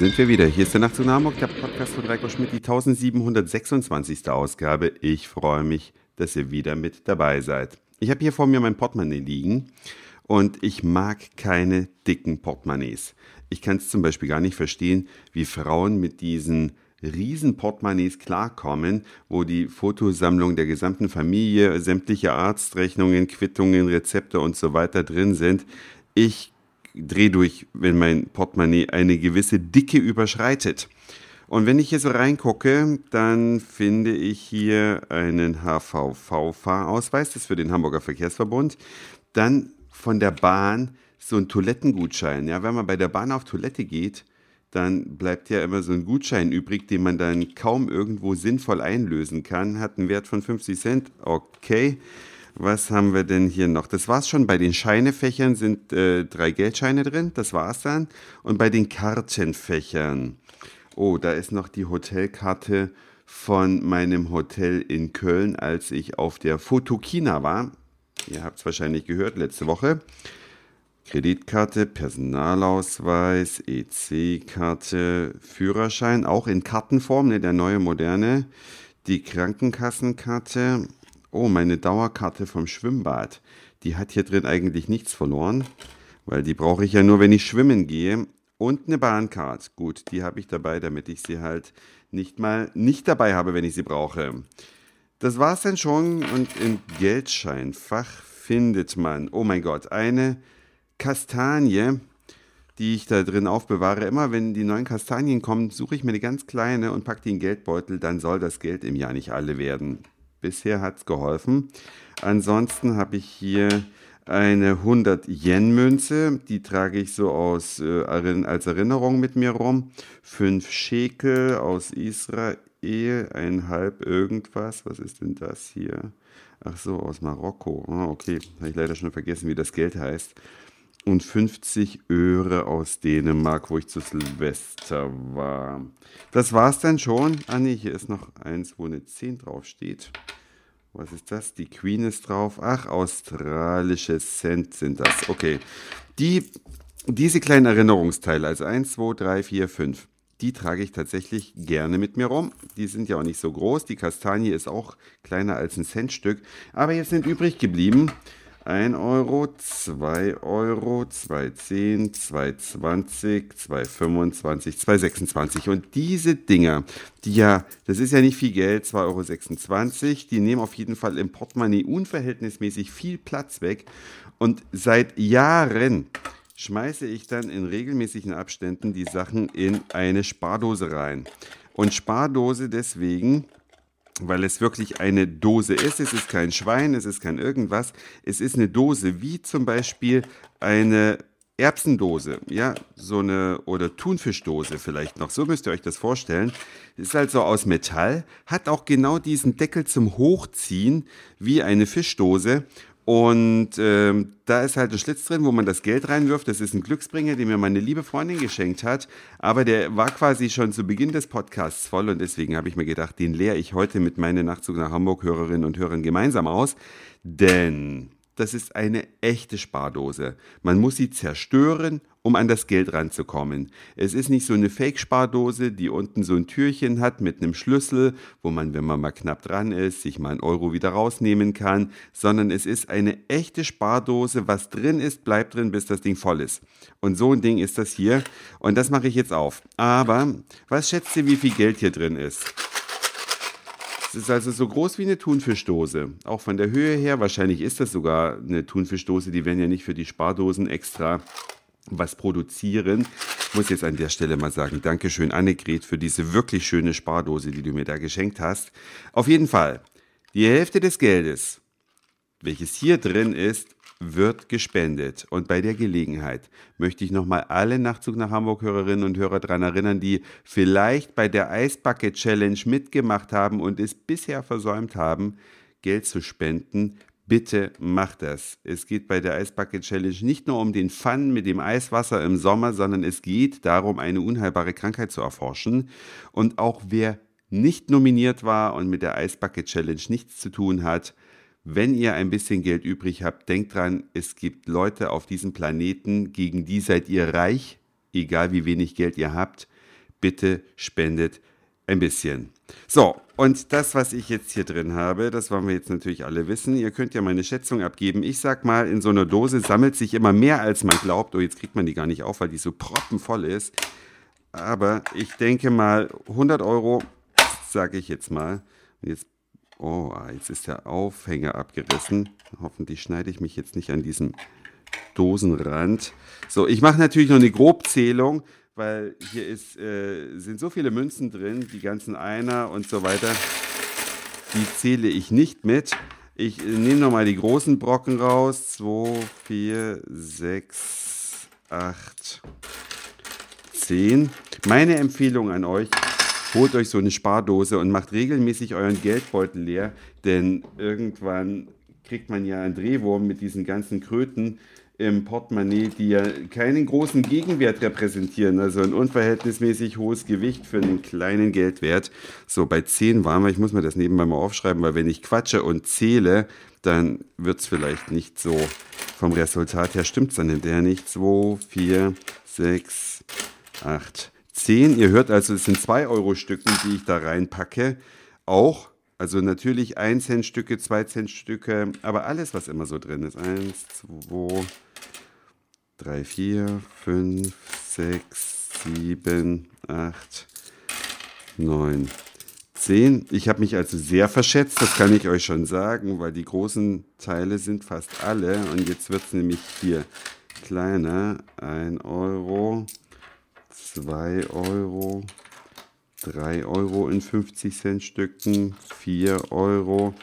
sind wir wieder. Hier ist der Nachtzug nach Hamburg, der Podcast von Reiko Schmidt, die 1726. Ausgabe. Ich freue mich, dass ihr wieder mit dabei seid. Ich habe hier vor mir mein Portemonnaie liegen und ich mag keine dicken Portemonnaies. Ich kann es zum Beispiel gar nicht verstehen, wie Frauen mit diesen riesen Portemonnaies klarkommen, wo die Fotosammlung der gesamten Familie, sämtliche Arztrechnungen, Quittungen, Rezepte und so weiter drin sind. Ich drehe durch, wenn mein Portemonnaie eine gewisse Dicke überschreitet. Und wenn ich hier so reingucke, dann finde ich hier einen HVV-Fahrausweis, das ist für den Hamburger Verkehrsverbund. Dann von der Bahn so ein Toilettengutschein. Ja, wenn man bei der Bahn auf Toilette geht, dann bleibt ja immer so ein Gutschein übrig, den man dann kaum irgendwo sinnvoll einlösen kann. Hat einen Wert von 50 Cent. Okay. Was haben wir denn hier noch? Das war's schon. Bei den Scheinefächern sind äh, drei Geldscheine drin. Das war's dann. Und bei den Kartenfächern. Oh, da ist noch die Hotelkarte von meinem Hotel in Köln, als ich auf der Fotokina war. Ihr habt es wahrscheinlich gehört, letzte Woche. Kreditkarte, Personalausweis, EC-Karte, Führerschein, auch in Kartenform, ne, der neue moderne. Die Krankenkassenkarte. Oh, meine Dauerkarte vom Schwimmbad. Die hat hier drin eigentlich nichts verloren, weil die brauche ich ja nur, wenn ich schwimmen gehe. Und eine Bahncard. Gut, die habe ich dabei, damit ich sie halt nicht mal nicht dabei habe, wenn ich sie brauche. Das war's dann schon und im Geldscheinfach findet man, oh mein Gott, eine Kastanie, die ich da drin aufbewahre. Immer wenn die neuen Kastanien kommen, suche ich mir eine ganz kleine und packe die in den Geldbeutel. Dann soll das Geld im Jahr nicht alle werden. Bisher hat es geholfen. Ansonsten habe ich hier eine 100 Yen Münze, die trage ich so aus äh, als Erinnerung mit mir rum. Fünf Schekel aus Israel, ein halb irgendwas. Was ist denn das hier? Ach so, aus Marokko. Ah, okay, habe ich leider schon vergessen, wie das Geld heißt und 50 Öre aus Dänemark, wo ich zu Silvester war. Das war's dann schon. Ah ne, hier ist noch eins, wo eine 10 draufsteht. Was ist das? Die Queen ist drauf. Ach, australische Cent sind das. Okay. Die, diese kleinen Erinnerungsteile, also 1, 2, 3, 4, 5, die trage ich tatsächlich gerne mit mir rum. Die sind ja auch nicht so groß. Die Kastanie ist auch kleiner als ein Centstück. Aber jetzt sind übrig geblieben 1 Euro, 2 Euro, 2,10, 2,20, 2,25, 2,26. Und diese Dinger, die ja, das ist ja nicht viel Geld, 2,26 Euro, die nehmen auf jeden Fall im Portemonnaie unverhältnismäßig viel Platz weg. Und seit Jahren schmeiße ich dann in regelmäßigen Abständen die Sachen in eine Spardose rein. Und Spardose deswegen, weil es wirklich eine Dose ist. Es ist kein Schwein, es ist kein irgendwas. Es ist eine Dose, wie zum Beispiel eine Erbsendose, ja, so eine oder Thunfischdose vielleicht noch. So müsst ihr euch das vorstellen. Ist halt so aus Metall, hat auch genau diesen Deckel zum Hochziehen wie eine Fischdose und ähm, da ist halt ein Schlitz drin, wo man das Geld reinwirft. Das ist ein Glücksbringer, den mir meine liebe Freundin geschenkt hat. Aber der war quasi schon zu Beginn des Podcasts voll und deswegen habe ich mir gedacht, den leere ich heute mit meinen Nachtzug nach Hamburg Hörerinnen und Hörern gemeinsam aus. Denn das ist eine echte Spardose. Man muss sie zerstören, um an das Geld ranzukommen. Es ist nicht so eine Fake-Spardose, die unten so ein Türchen hat mit einem Schlüssel, wo man, wenn man mal knapp dran ist, sich mal einen Euro wieder rausnehmen kann, sondern es ist eine echte Spardose. Was drin ist, bleibt drin, bis das Ding voll ist. Und so ein Ding ist das hier. Und das mache ich jetzt auf. Aber was schätzt ihr, wie viel Geld hier drin ist? Es ist also so groß wie eine Thunfischdose. Auch von der Höhe her, wahrscheinlich ist das sogar eine Thunfischdose. Die werden ja nicht für die Spardosen extra was produzieren. Ich muss jetzt an der Stelle mal sagen, Dankeschön, Annegret, für diese wirklich schöne Spardose, die du mir da geschenkt hast. Auf jeden Fall, die Hälfte des Geldes, welches hier drin ist, wird gespendet. Und bei der Gelegenheit möchte ich nochmal alle Nachtzug nach Hamburg Hörerinnen und Hörer daran erinnern, die vielleicht bei der Eisbucket Challenge mitgemacht haben und es bisher versäumt haben, Geld zu spenden. Bitte macht das. Es geht bei der Eisbucket Challenge nicht nur um den Fun mit dem Eiswasser im Sommer, sondern es geht darum, eine unheilbare Krankheit zu erforschen. Und auch wer nicht nominiert war und mit der Eisbucket Challenge nichts zu tun hat, wenn ihr ein bisschen Geld übrig habt, denkt dran, es gibt Leute auf diesem Planeten, gegen die seid ihr reich, egal wie wenig Geld ihr habt. bitte spendet ein bisschen. So, und das, was ich jetzt hier drin habe, das wollen wir jetzt natürlich alle wissen. Ihr könnt ja meine Schätzung abgeben. Ich sag mal, in so einer Dose sammelt sich immer mehr, als man glaubt. Oh, jetzt kriegt man die gar nicht auf, weil die so proppenvoll ist. Aber ich denke mal, 100 Euro, sage ich jetzt mal. Und jetzt, oh, ah, jetzt ist der Aufhänger abgerissen. Hoffentlich schneide ich mich jetzt nicht an diesem Dosenrand. So, ich mache natürlich noch eine Grobzählung weil hier ist, äh, sind so viele Münzen drin, die ganzen Einer und so weiter. Die zähle ich nicht mit. Ich äh, nehme nochmal die großen Brocken raus. 2, 4, 6, 8, 10. Meine Empfehlung an euch, holt euch so eine Spardose und macht regelmäßig euren Geldbeutel leer, denn irgendwann kriegt man ja einen Drehwurm mit diesen ganzen Kröten im Portemonnaie, die ja keinen großen Gegenwert repräsentieren, also ein unverhältnismäßig hohes Gewicht für einen kleinen Geldwert. So, bei 10 waren wir, ich muss mir das nebenbei mal aufschreiben, weil wenn ich quatsche und zähle, dann wird es vielleicht nicht so vom Resultat her, stimmt es dann hinterher nicht. 2, 4, 6, 8, 10. Ihr hört also, es sind 2-Euro-Stücken, die ich da reinpacke. Auch also natürlich 1 Cent Stücke, 2 Cent Stücke, aber alles, was immer so drin ist. 1, 2, 3, 4, 5, 6, 7, 8, 9, 10. Ich habe mich also sehr verschätzt, das kann ich euch schon sagen, weil die großen Teile sind fast alle. Und jetzt wird es nämlich hier kleiner. 1 Euro, 2 Euro, 3 Euro in 50 Cent Stücken, 4 Euro,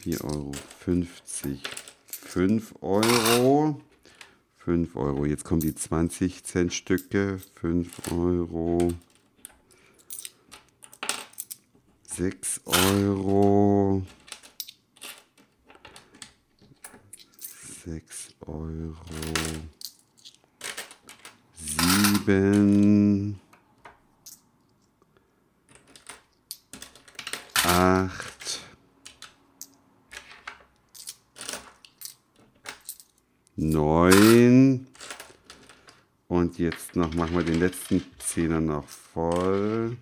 4 Euro 50, 5 Euro, 5 Euro. Jetzt kommen die 20 Cent Stücke. 5 Euro. 6 Euro. 6 Euro. 7. 8. 9. Und jetzt noch machen wir den letzten Zehner noch voll.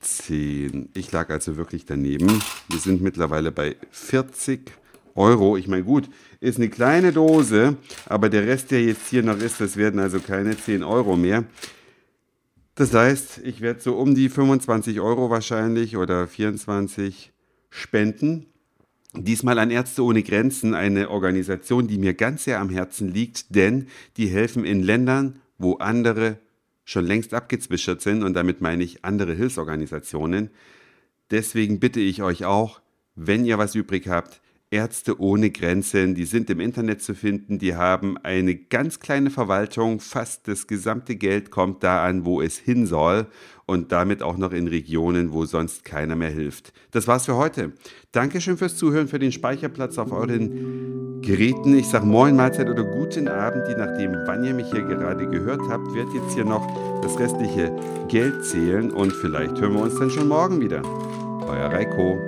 Zehn. Ich lag also wirklich daneben. Wir sind mittlerweile bei 40 Euro. Ich meine, gut, ist eine kleine Dose, aber der Rest, der jetzt hier noch ist, das werden also keine 10 Euro mehr. Das heißt, ich werde so um die 25 Euro wahrscheinlich oder 24 spenden. Diesmal an Ärzte ohne Grenzen, eine Organisation, die mir ganz sehr am Herzen liegt, denn die helfen in Ländern, wo andere schon längst abgezwischert sind und damit meine ich andere Hilfsorganisationen. Deswegen bitte ich euch auch, wenn ihr was übrig habt, Ärzte ohne Grenzen, die sind im Internet zu finden, die haben eine ganz kleine Verwaltung, fast das gesamte Geld kommt da an, wo es hin soll und damit auch noch in Regionen, wo sonst keiner mehr hilft. Das war's für heute. Dankeschön fürs Zuhören, für den Speicherplatz auf euren Geräten. Ich sage Moin, Mahlzeit oder guten Abend, je nachdem, wann ihr mich hier gerade gehört habt. Werd jetzt hier noch das restliche Geld zählen und vielleicht hören wir uns dann schon morgen wieder. Euer Reiko.